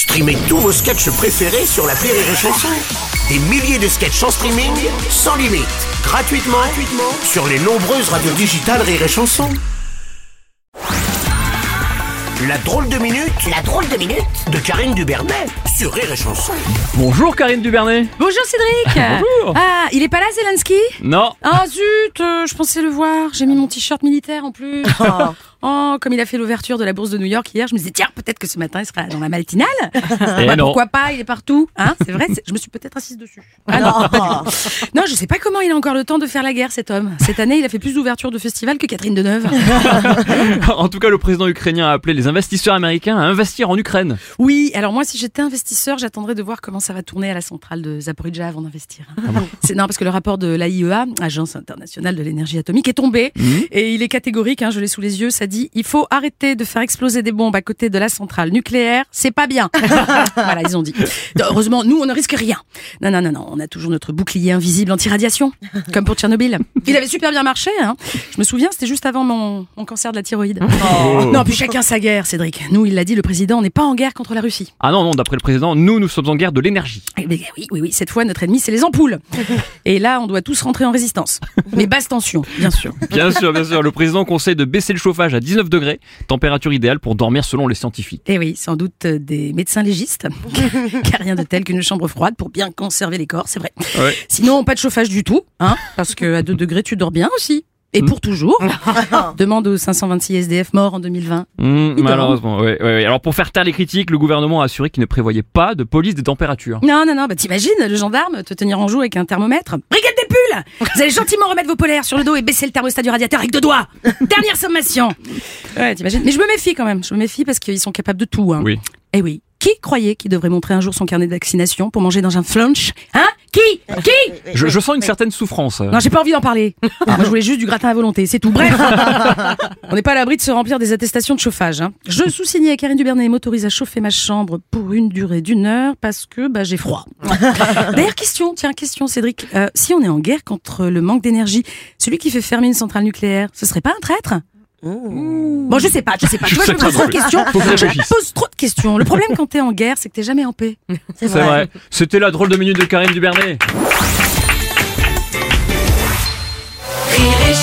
Streamez tous vos sketchs préférés sur la Rire et Chanson. Des milliers de sketchs en streaming, sans limite, gratuitement, gratuitement sur les nombreuses radios digitales Rire et Chanson. La drôle de minute, la drôle de minute de Karine Dubernet sur Rire et Chanson. Bonjour Karine Dubernet. Bonjour Cédric Bonjour. Ah, il est pas là Zelensky? Non. Ah zut, euh, je pensais le voir, j'ai mis mon t-shirt militaire en plus. Oh, comme il a fait l'ouverture de la bourse de New York hier, je me disais tiens, peut-être que ce matin il sera dans la matinale. Eh Bah, non. Pourquoi pas, il est partout. Hein, c'est vrai, je me suis peut-être assise dessus. Ah non, non, je sais pas comment il a encore le temps de faire la guerre cet homme. Cette année, il a fait plus d'ouvertures de festivals que Catherine Deneuve. En tout cas, le président ukrainien a appelé les investisseurs américains à investir en Ukraine. Oui, alors moi, si j'étais investisseur, j'attendrais de voir comment ça va tourner à la centrale de Zaporizhzhia avant d'investir. C'est non parce que le rapport de l'AIEA, Agence internationale de l'énergie atomique, est tombé et il est catégorique. Hein, je l'ai sous les yeux. Ça dit il faut arrêter de faire exploser des bombes à côté de la centrale nucléaire. C'est pas bien. voilà, ils ont dit. Heureusement, nous, on ne risque rien. Non, non, non, non. On a toujours notre bouclier invisible anti-radiation, comme pour Tchernobyl. Il avait super bien marché. Hein. Je me souviens, c'était juste avant mon, mon cancer de la thyroïde. Non, puis chacun sa guerre, Cédric. Nous, il l'a dit, le président, on n'est pas en guerre contre la Russie. Ah non, non, d'après le président, nous, nous sommes en guerre de l'énergie. Eh oui, oui, oui, cette fois, notre ennemi, c'est les ampoules. Et là, on doit tous rentrer en résistance. Mais basse tension, bien sûr. Bien sûr, bien sûr, le président conseille de baisser le chauffage à 19 degrés, température idéale pour dormir selon les scientifiques. Et oui, sans doute euh, des médecins légistes. Car rien de tel qu'une chambre froide pour bien conserver les corps, c'est vrai. Ouais. Sinon, pas de chauffage du tout, hein, parce que à 2 degrés, tu dors bien aussi. Et pour toujours. Demande aux 526 SDF morts en 2020. Hum, Il malheureusement, ouais. Alors pour faire taire les critiques, le gouvernement a assuré qu'il ne prévoyait pas de police des températures. Non, non, non, bah t'imagines le gendarme te tenir en joue avec un thermomètre Brigade des pulls Vous allez gentiment remettre vos polaires sur le dos et baisser le thermostat du radiateur avec deux doigts Dernière sommation Ouais, t'imagines Mais je me méfie quand même, je me méfie parce qu'ils sont capables de tout. Hein. Oui. Eh oui. Qui croyait qu'il devrait montrer un jour son carnet de vaccination pour manger dans un flunch Hein Qui Qui Je, je sens une certaine souffrance. non, j'ai pas envie d'en parler. Moi, je voulais juste du gratin à volonté, c'est tout. Bref, on n'est pas à l'abri de se remplir des attestations de chauffage. Hein. Je sous-signais Karine Dubernet m'autorise à chauffer ma chambre pour une durée d'une heure parce que bah, j'ai froid. D'ailleurs, question, tiens, question, Cédric. Euh, si on est en guerre contre le manque d'énergie, celui qui fait fermer une centrale nucléaire, ce serait pas un traître? Bon, je sais pas, je sais pas. Tu vois, je me pose trop de questions. Je me pose trop de questions. Le problème quand t'es en guerre, c'est que t'es jamais en paix. C'est vrai. C'était la drôle de minute de Karine Dubernet. Rire et chanson.